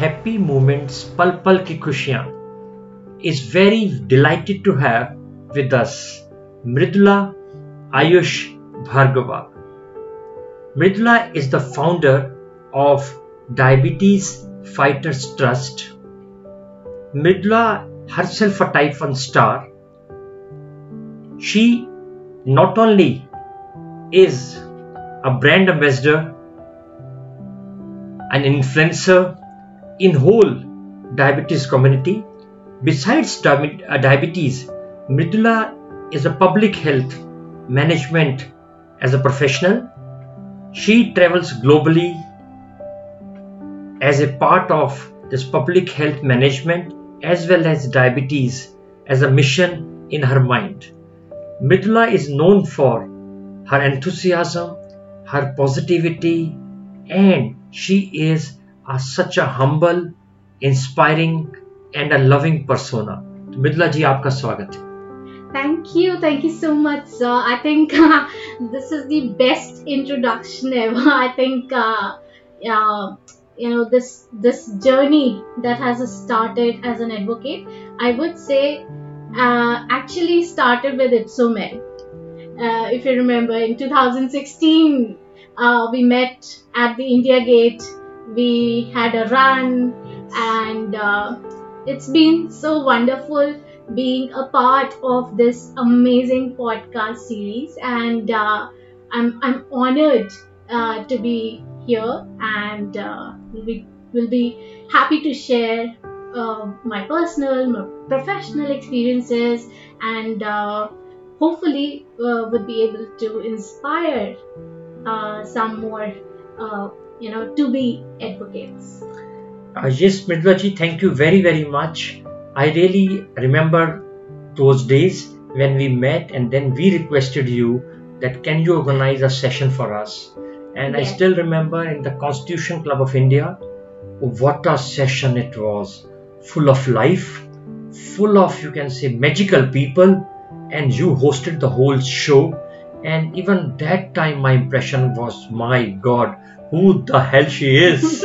happy moments, Pal Pal Ki is very delighted to have with us Mridula Ayush Bhargava. Mridula is the founder of Diabetes Fighters Trust. Mridula herself a type 1 star. She not only is a brand ambassador, an influencer, in whole diabetes community. Besides uh, diabetes, Mridula is a public health management as a professional. She travels globally as a part of this public health management as well as diabetes as a mission in her mind. Mridula is known for her enthusiasm, her positivity, and she is are such a humble, inspiring, and a loving persona. Mridula Ji, ji Thank you, thank you so much, sir. I think uh, this is the best introduction ever. I think uh, uh, you know this this journey that has started as an advocate. I would say uh, actually started with Ypsomed. Uh, if you remember, in 2016, uh, we met at the India Gate we had a run, and uh, it's been so wonderful being a part of this amazing podcast series. And uh, I'm I'm honored uh, to be here, and uh, be will be happy to share uh, my personal, my professional experiences, and uh, hopefully uh, would be able to inspire uh, some more, you know, to be advocates. Uh, yes, Mridula ji, thank you very, very much. I really remember those days when we met and then we requested you that can you organize a session for us. And I still remember in the Constitution Club of India, what a session it was. Full of life, full of, you can say, magical people, and you hosted the whole show. And even that time, my impression was, my God, who the hell she is.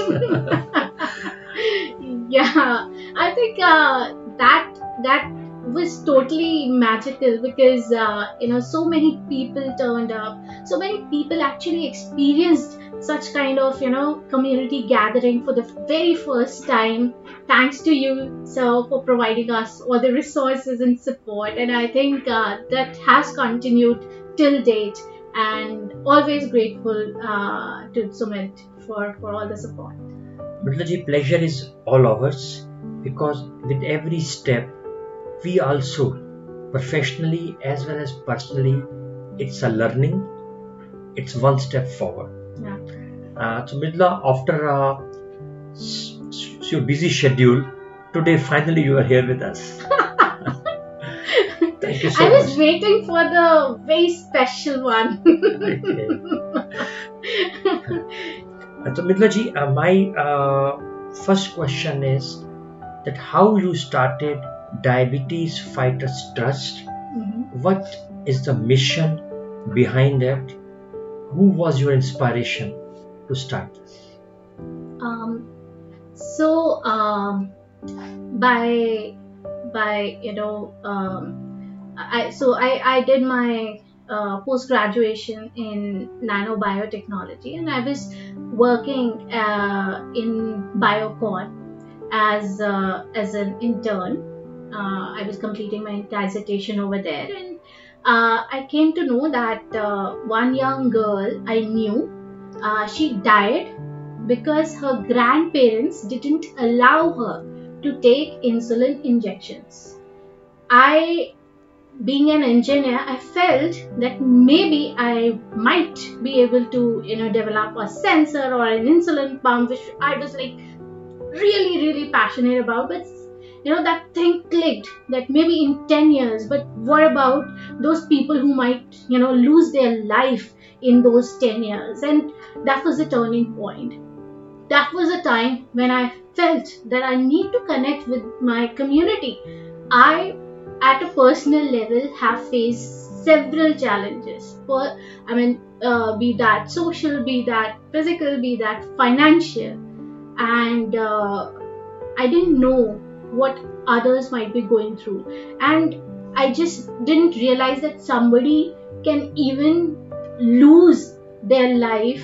yeah, I think uh, that that was totally magical because uh, you know so many people turned up, so many people actually experienced such kind of you know community gathering for the very first time. Thanks to you, so for providing us all the resources and support, and I think uh, that has continued till date. And always grateful uh, to Sumit for, for all the support. Mridulaji, pleasure is all ours because with every step, we also, professionally as well as personally, it's a learning, it's one step forward. Yeah. Uh, so, Mridula, after uh, your busy schedule, today finally you are here with us. Thank you so I was much. waiting for the very special one. So, Mridulaji, uh, my uh, first question is that how you started Diabetes Fighters Trust Mhm. what is the mission behind it who was your inspiration to start this um, so um, by by you know um, I so I, I did my uh, post graduation in nanobiotechnology and I was working uh, in Biocon as uh, as an intern. Uh, I was completing my dissertation over there and uh, I came to know that uh, one young girl I knew she died because her grandparents didn't allow her to take insulin injections. I, being an engineer, I felt that maybe I might be able to, you know, develop a sensor or an insulin pump, which I was like really, really passionate about. But you know, that thing clicked that maybe in 10 years, but what about those people who might, you know, lose their life in those 10 years? And that was the turning point that was a time when I felt that I need to connect with my community. I, at a personal level, have faced several challenges. For I mean, uh, be that social, be that physical, be that financial, and uh, I didn't know what others might be going through. And I just didn't realize that somebody can even lose their life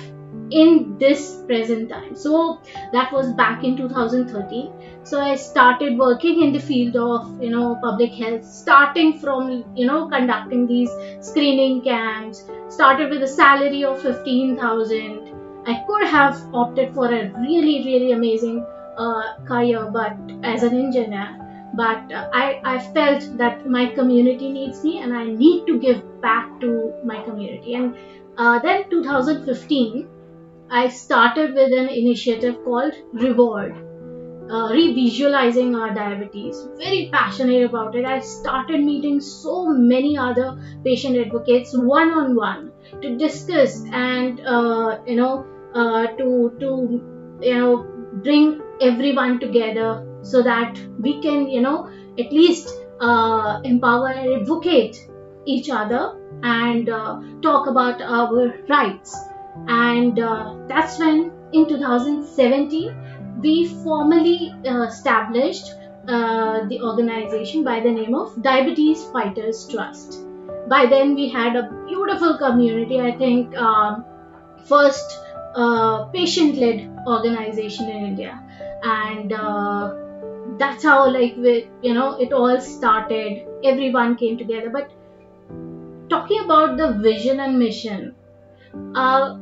in this present time. So that was back in 2013. So I started working in the field of you know public health, starting from you know conducting these screening camps. Started with a salary of 15,000. I could have opted for a really really amazing uh, career, but as an engineer. But uh, I, I felt that my community needs me and I need to give back to my community. And uh, then 2015, I started with an initiative called Reward, uh, revisualizing our diabetes. Very passionate about it. I started meeting so many other patient advocates one on one to discuss and uh, you know uh, to to you know bring everyone together so that we can you know at least uh, empower and advocate each other and uh, talk about our rights and uh, that's when in 2017 we formally uh, established uh, the organization by the name of diabetes fighters trust. By then we had a beautiful community i think um, first uh, patient-led organization in india. And uh, that's how like you know it all started. Everyone came together. But talking about the vision and mission uh,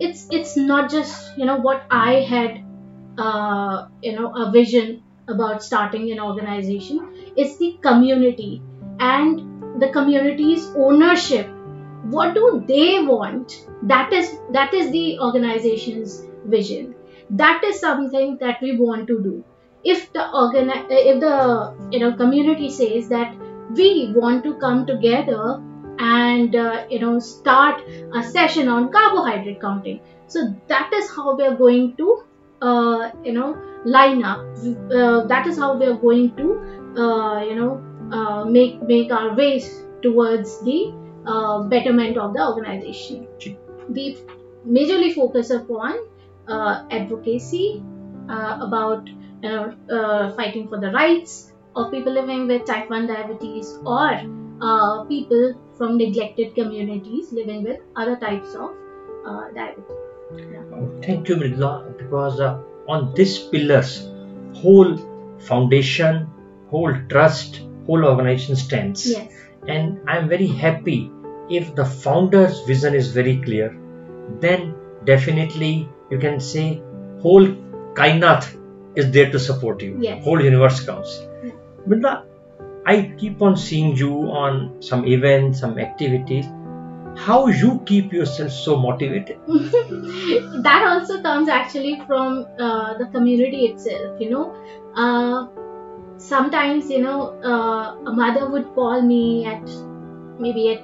it's it's not just you know what I had uh, you know a vision about starting an organization. It's the community and the community's ownership. What do they want? That is that is the organization's vision. That is something that we want to do. If the organi- if the you know community says that we want to come together and uh, you know start a session on carbohydrate counting. So that is how we are going to uh, you know line up. Uh, that is how we are going to uh, you know uh, make make our ways towards the uh, betterment of the organization. We majorly focus upon advocacy about you know fighting for the rights of people living with type 1 diabetes or people from neglected communities living with other types of uh, diabetes. Yeah. Oh, thank you, Mridula, because uh, on these pillars, whole foundation, whole trust, whole organization stands. Yes. And I'm very happy if the founder's vision is very clear, then definitely you can say whole kainat is there to support you. Yes. Whole universe comes. Yeah. I keep on seeing you on some events, some activities. How you keep yourself so motivated? that also comes actually from uh, the community itself. You know, uh, sometimes you know uh, a mother would call me at maybe at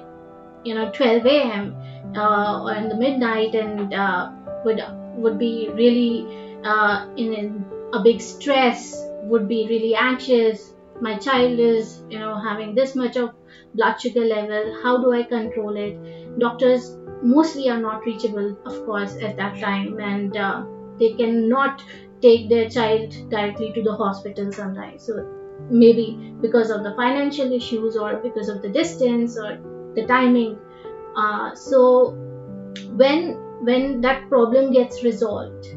you know 12 a.m. Uh, or in the midnight and uh, would would be really uh, in, in a big stress, would be really anxious my child is you know having this much of blood sugar level how do i control it? Doctors mostly are not reachable of course at that time and uh, they cannot take their child directly to the hospital sometimes. So maybe because of the financial issues or because of the distance or the timing. Uh, so when when that problem gets resolved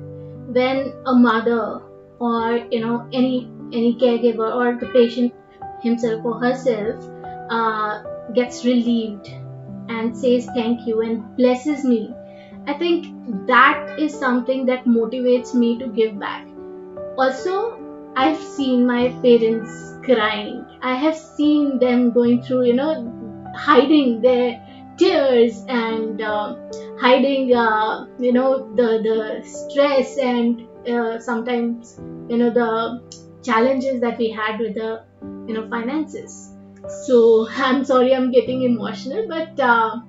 when a mother or you know any any caregiver or the patient himself or herself uh, gets relieved and says thank you and blesses me, I think that is something that motivates me to give back. Also, I've seen my parents crying. I have seen them going through, you know, hiding their tears and uh, hiding, uh, you know, the the stress and uh, sometimes, you know, the challenges that we had with the you know finances. So i'm sorry i'm getting emotional but uh,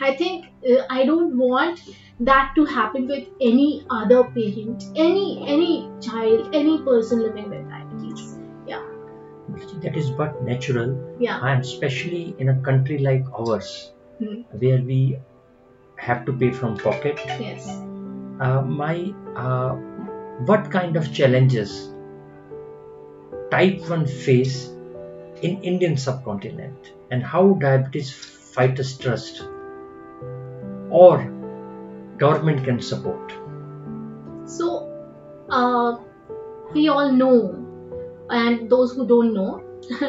i think uh, i don't want that to happen with any other parent any any child any person living with diabetes. Yeah. That is but natural. Yeah. And especially in a country like ours hmm. where we have to pay from pocket. Yes. Uh, my uh, what kind of challenges type 1 face in Indian subcontinent and how diabetes fighters trust or government can support? So, uh, we all know, and those who don't know,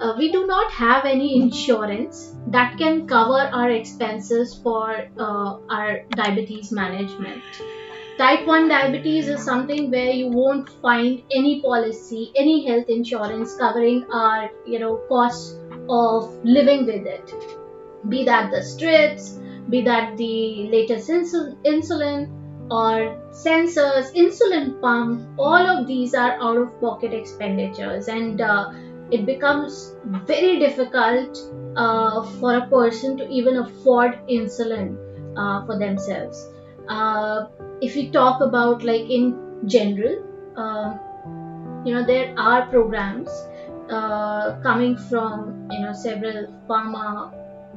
uh, we do not have any insurance that can cover our expenses for uh, our diabetes management. Type 1 diabetes is something where you won't find any policy, any health insurance covering our, you know, costs of living with it. Be that the strips, be that the latest insul- insulin or sensors, insulin pump, all of these are out of pocket expenditures and uh, it becomes very difficult uh, for a person to even afford insulin uh, for themselves. If we talk about like in general, uh, you know, there are programs uh, coming from you know several pharma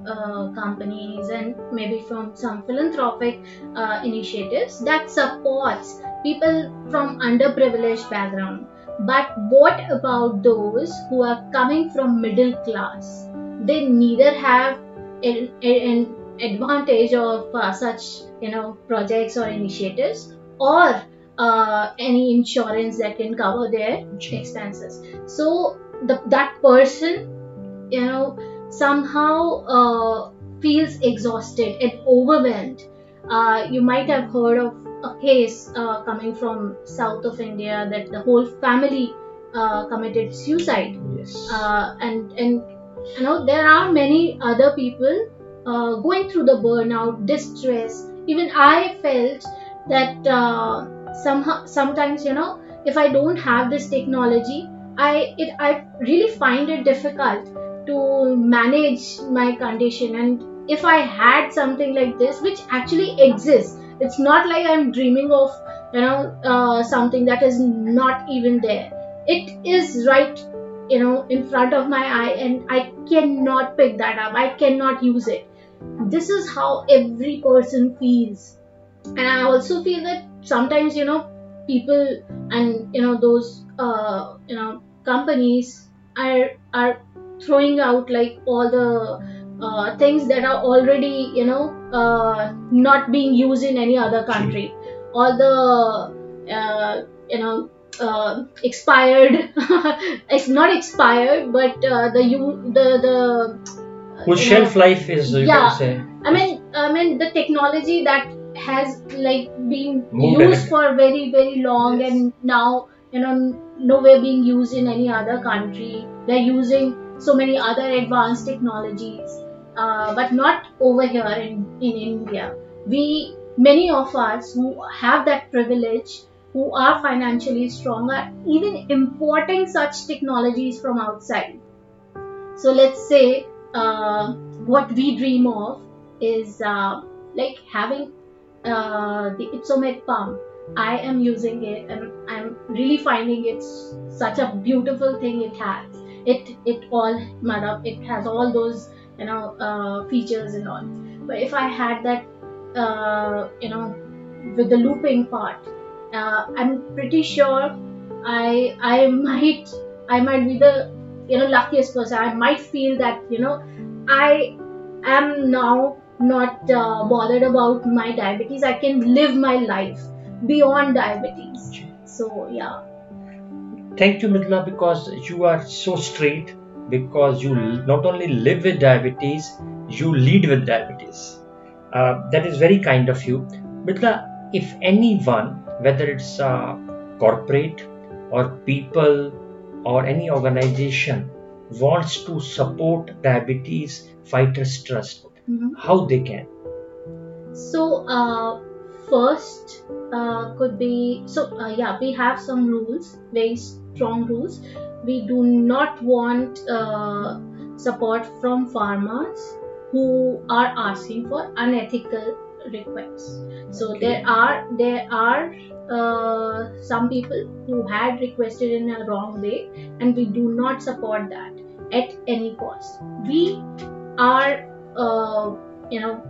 uh, companies and maybe from some philanthropic uh, initiatives that supports people from underprivileged background. But what about those who are coming from middle class? They neither have an, an advantage of uh, such you know projects or initiatives or uh, any insurance that can cover their expenses so the, that person you know somehow uh, feels exhausted and overwhelmed. Uh, you might have heard of a case uh, coming from south of India that the whole family uh, committed suicide. Yes. Uh, and and you know there are many other people uh, going through the burnout, distress. Even I felt that somehow sometimes you know if I don't have this technology, I it I really find it difficult to manage my condition. And if i had something like this which actually exists it's not like i'm dreaming of you know uh, something that is not even there. It is right you know in front of my eye and i cannot pick that up. I cannot use it this is how every person feels. And i also feel that sometimes you know people and you know those uh, you know companies are are throwing out like all the uh, things that are already you know uh, not being used in any other country. All the uh, you know uh, expired it's not expired but uh, the you the the whose shelf life is yeah i mean i mean the technology that has like been Moved used ahead. for very very long yes. and now you know nowhere being used in any other country they're using so many other advanced technologies, uh, but not over here in, in India. We, many of us who have that privilege, who are financially strong, are even importing such technologies from outside. So let's say uh, what we dream of is uh, like having uh, the Ypsomed pump. I am using it and I'm really finding it such a beautiful thing it has. It it all madam it has all those you know uh, features and all. But if i had that uh, you know with the looping part uh, i'm pretty sure i i might i might be the you know luckiest person i might feel that you know i am now not uh, bothered about my diabetes i can live my life beyond diabetes so yeah Thank you, Mridula, because you are so straight. Because you not only live with diabetes, you lead with diabetes. Uh, that is very kind of you. Mridula, if anyone, whether it's a corporate or people or any organization, wants to support diabetes fighters trust, mm-hmm. how they can? So, uh, first uh, could be so uh, yeah we have some rules very strong rules. We do not want uh, support from pharmas who are asking for unethical requests. So okay. there are there are uh, some people who had requested in a wrong way, and we do not support that at any cost. We are, uh, you know,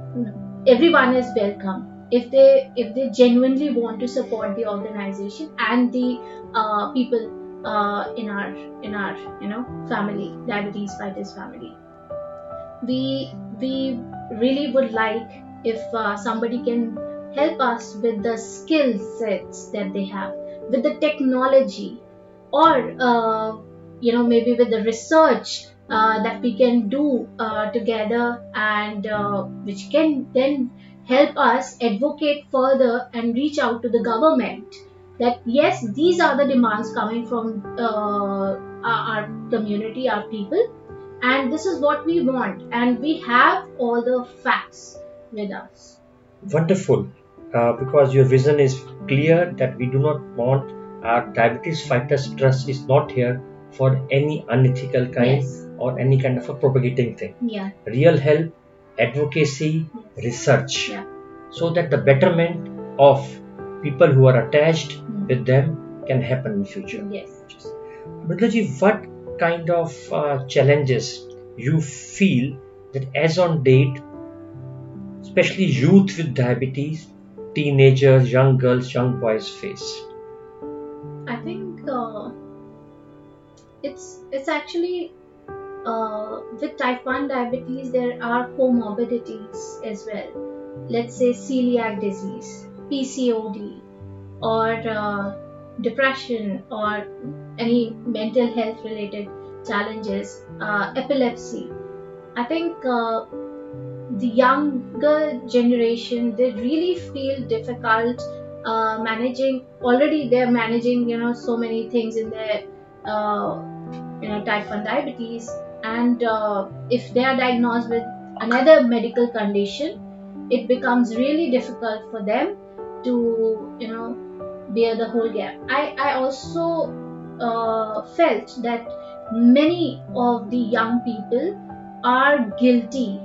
everyone is welcome if they if they genuinely want to support the organization and the uh, people uh, in our in our you know family diabetes fighters family we we really would like if uh, somebody can help us with the skill sets that they have with the technology or uh, you know maybe with the research uh, that we can do uh, together and uh, which can then help us advocate further and reach out to the government that yes these are the demands coming from uh, our, our community our people and this is what we want and we have all the facts with us Wonderful, uh, because your vision is clear that we do not want our diabetes fighters trust is not here for any unethical kind yes or any kind of a propagating thing. yeah Real help, advocacy, research, Yeah. so that the betterment of people who are attached Mm. with them can happen in future. yes Mridulaji, what kind of uh, challenges you feel that as on date, especially youth with diabetes, teenagers, young girls, young boys face? I think uh, it's it's actually uh, with type 1 diabetes there are comorbidities as well. Let's say celiac disease, PCOD, or uh, depression, or any mental health related challenges, uh, epilepsy. I think uh, the younger generation they really feel difficult uh, managing already they're managing you know so many things in their uh, you know type 1 diabetes. And uh, if they are diagnosed with another medical condition it becomes really difficult for them to you know bear the whole gap. I i also uh, felt that many of the young people are guilty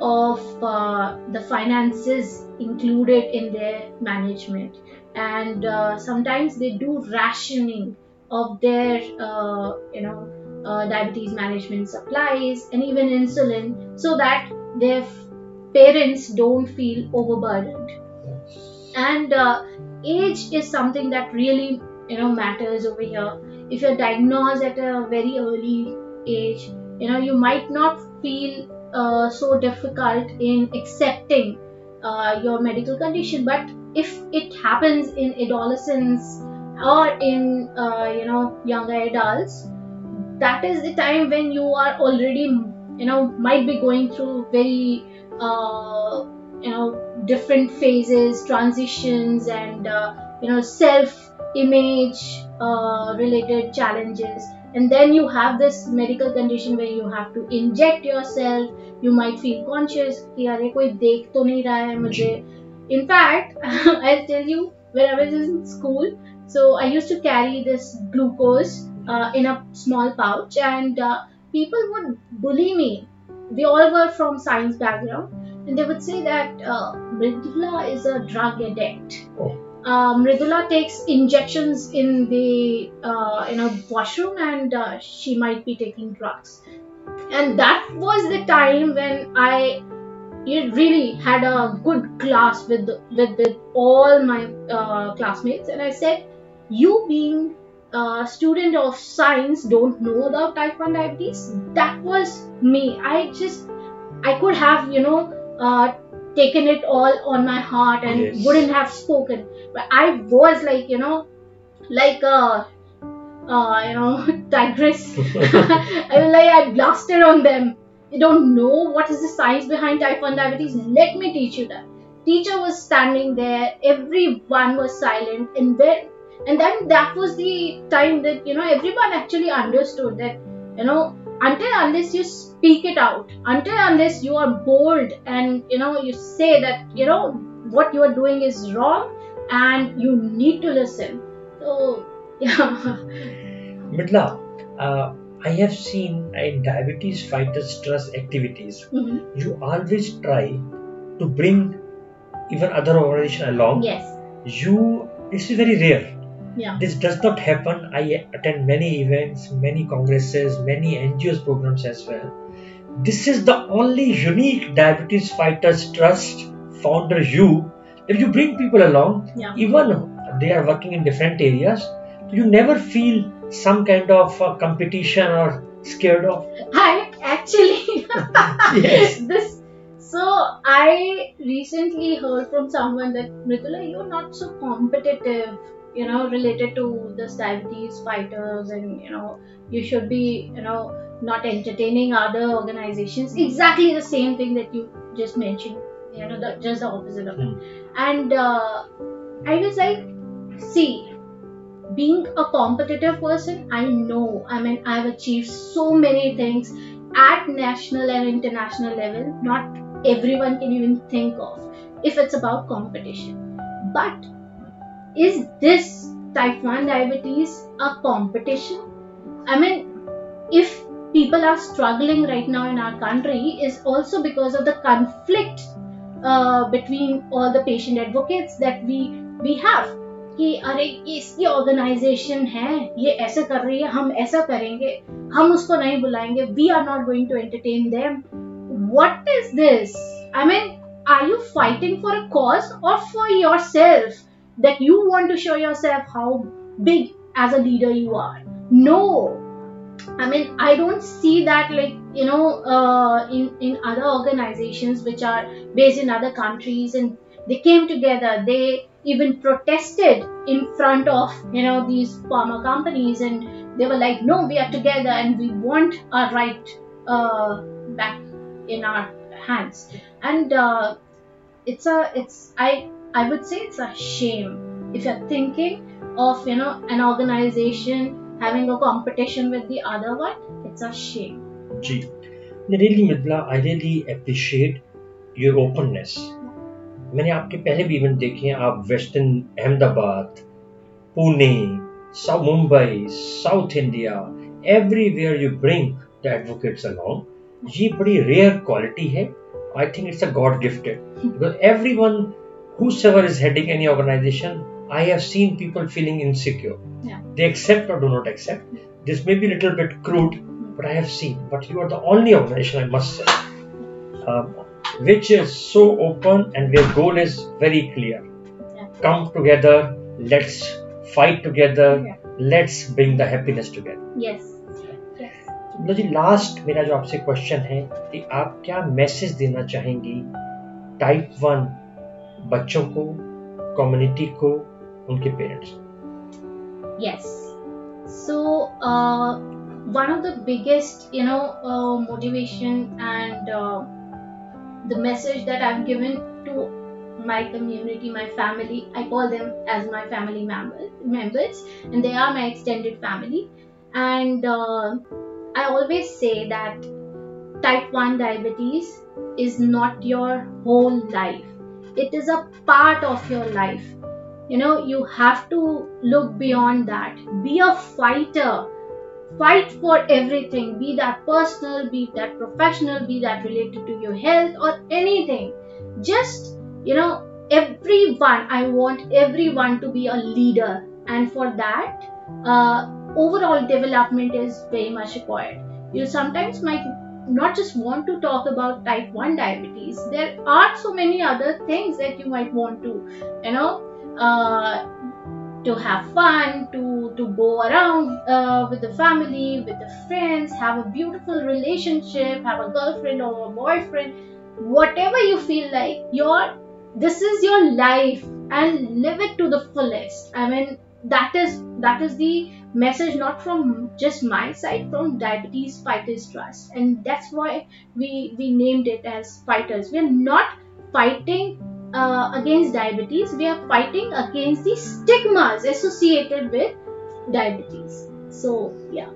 of uh, the finances included in their management. And uh, sometimes they do rationing of their uh, you know uh, diabetes management supplies and even insulin so that their parents don't feel overburdened. And uh, age is something that really you know matters over here. If you're diagnosed at a very early age you know you might not feel uh, so difficult in accepting uh, your medical condition. But if it happens in adolescence or in uh, you know younger adults that is the time when you are already you know might be going through very uh, you know different phases transitions and uh, you know self image uh, related challenges and then you have this medical condition where you have to inject yourself you might feel conscious कि अरे कोई देख तो नहीं रहा है मुझे in fact i'll tell you when i was in school so i used to carry this glucose uh, in a small pouch and uh, people would bully me they all were from science background and they would say that uh, Mridula is a drug addict Oh. uh, Mridula takes injections in the uh, in a washroom and uh, she might be taking drugs. And that was the time when I really had a good class with with, with all my uh, classmates. And I said you being a student of science don't know about type 1 diabetes? That was me. I just I could have you know uh, taken it all on my heart and Yes. wouldn't have spoken. But I was like you know like a uh, you know tigress. I was like I blasted on them. You don't know what is the science behind type 1 diabetes. Let me teach you that. Teacher was standing there. Everyone was silent. And then and then that was the time that you know everyone actually understood that you know until unless you speak it out until unless you are bold and you know you say that you know what you are doing is wrong and you need to listen so yeah Mridula, uh, I have seen in diabetes fighters trust activities, Mhm. you always try to bring even other organization along. yes You, this is very rare. Yeah This does not happen. I attend many events, many congresses, many NGOs programs as well. This is the only unique diabetes fighters trust founder you. If you bring people along, yeah even they are working in different areas, you never feel some kind of uh, competition or scared of? I actually Yes. this so I recently heard from someone that Mridula, you're not so competitive, you know, related to this diabetes fighters and you know, you should be, you know, not entertaining other organizations. Exactly the same thing that you just mentioned, you know, the, just the opposite of it. And uh, I was like, see, being a competitive person, I know, I mean, I've achieved so many things at national and international level, not everyone can even think of if it's about competition. But is this type 1 diabetes a competition? I mean, if people are struggling right now in our country, is also because of the conflict uh, between all the patient advocates that we we have. कि अरे इसकी organisation है ये ऐसे कर रही है हम ऐसा करेंगे हम उसको नहीं बुलाएंगे we are not going to entertain them what is this i mean are you fighting for a cause or for yourself that you want to show yourself how big as a leader you are. No. I mean i don't see that like you know uh, in in other organizations which are based in other countries and they came together they even protested in front of you know these pharma companies and they were like no we are together and we want our right uh, back in our hands. And uh, it's a it's i I would say it's a shame if you're thinking of you know an organization having a competition with the other one. It's a shame. Gee, really, Mridula, I really appreciate your openness. मैंने आपके पहले भी event देखे हैं आप western Ahmedabad Pune south Mumbai south India everywhere you bring the advocates along ये बड़ी rare quality है I think it's a god gifted because every whosoever is heading any organization i have seen people feeling insecure Yeah. they accept or do not accept this may be a little bit crude but i have seen but you are the only organization i must say um, which is so open and their goal is very clear Yeah. come together let's fight together Yeah. let's bring the happiness together yes yes मतलब जी last मेरा जो आपसे question है कि आप क्या message देना चाहेंगी टाइप वन बच्चों को कम्युनिटी को उनके parents Yes. So uh, one of the biggest, you know, uh, motivation and uh, the message that I've given to my community, my family, I call them as my family members, members, and they are my extended family. And uh, I always say that type 1 diabetes is not your whole life. It is a part of your life. You know you have to look beyond that. Be a fighter. Fight for everything be that personal be that professional be that related to your health or anything. Just you know everyone i want everyone to be a leader. And for that uh, overall development is very much required. You sometimes might not just want to talk about type 1 diabetes there are so many other things that you might want to you know uh, to have fun, to to go around uh, with the family, with the friends, have a beautiful relationship, have a girlfriend or a boyfriend, whatever you feel like. Your this is your life and live it to the fullest. I mean that is that is the message not from just my side from diabetes fighters trust and that's why we we named it as fighters we're not fighting uh, against diabetes, we are fighting against the stigmas associated with diabetes. So, yeah.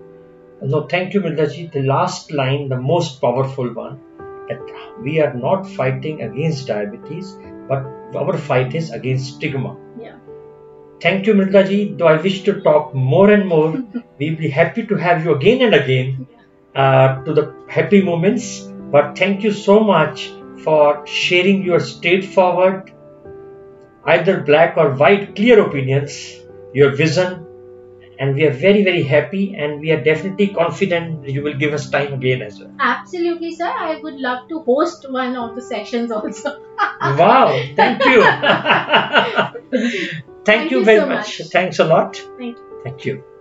No, thank you, Mridulaji. The last line, the most powerful one, that we are not fighting against diabetes, but our fight is against stigma. Yeah. Thank you, Mridulaji. Though I wish to talk more and more, we'll be happy to have you again and again uh, to the happy moments. But thank you so much for sharing your straightforward, either black or white, clear opinions, your vision, and we are very, very happy and we are definitely confident you will give us time again as well. Absolutely, sir. I would love to host one of the sessions also. wow, thank you. thank, Thank you you very so much. much. Thanks a lot. Thank you. Thank you.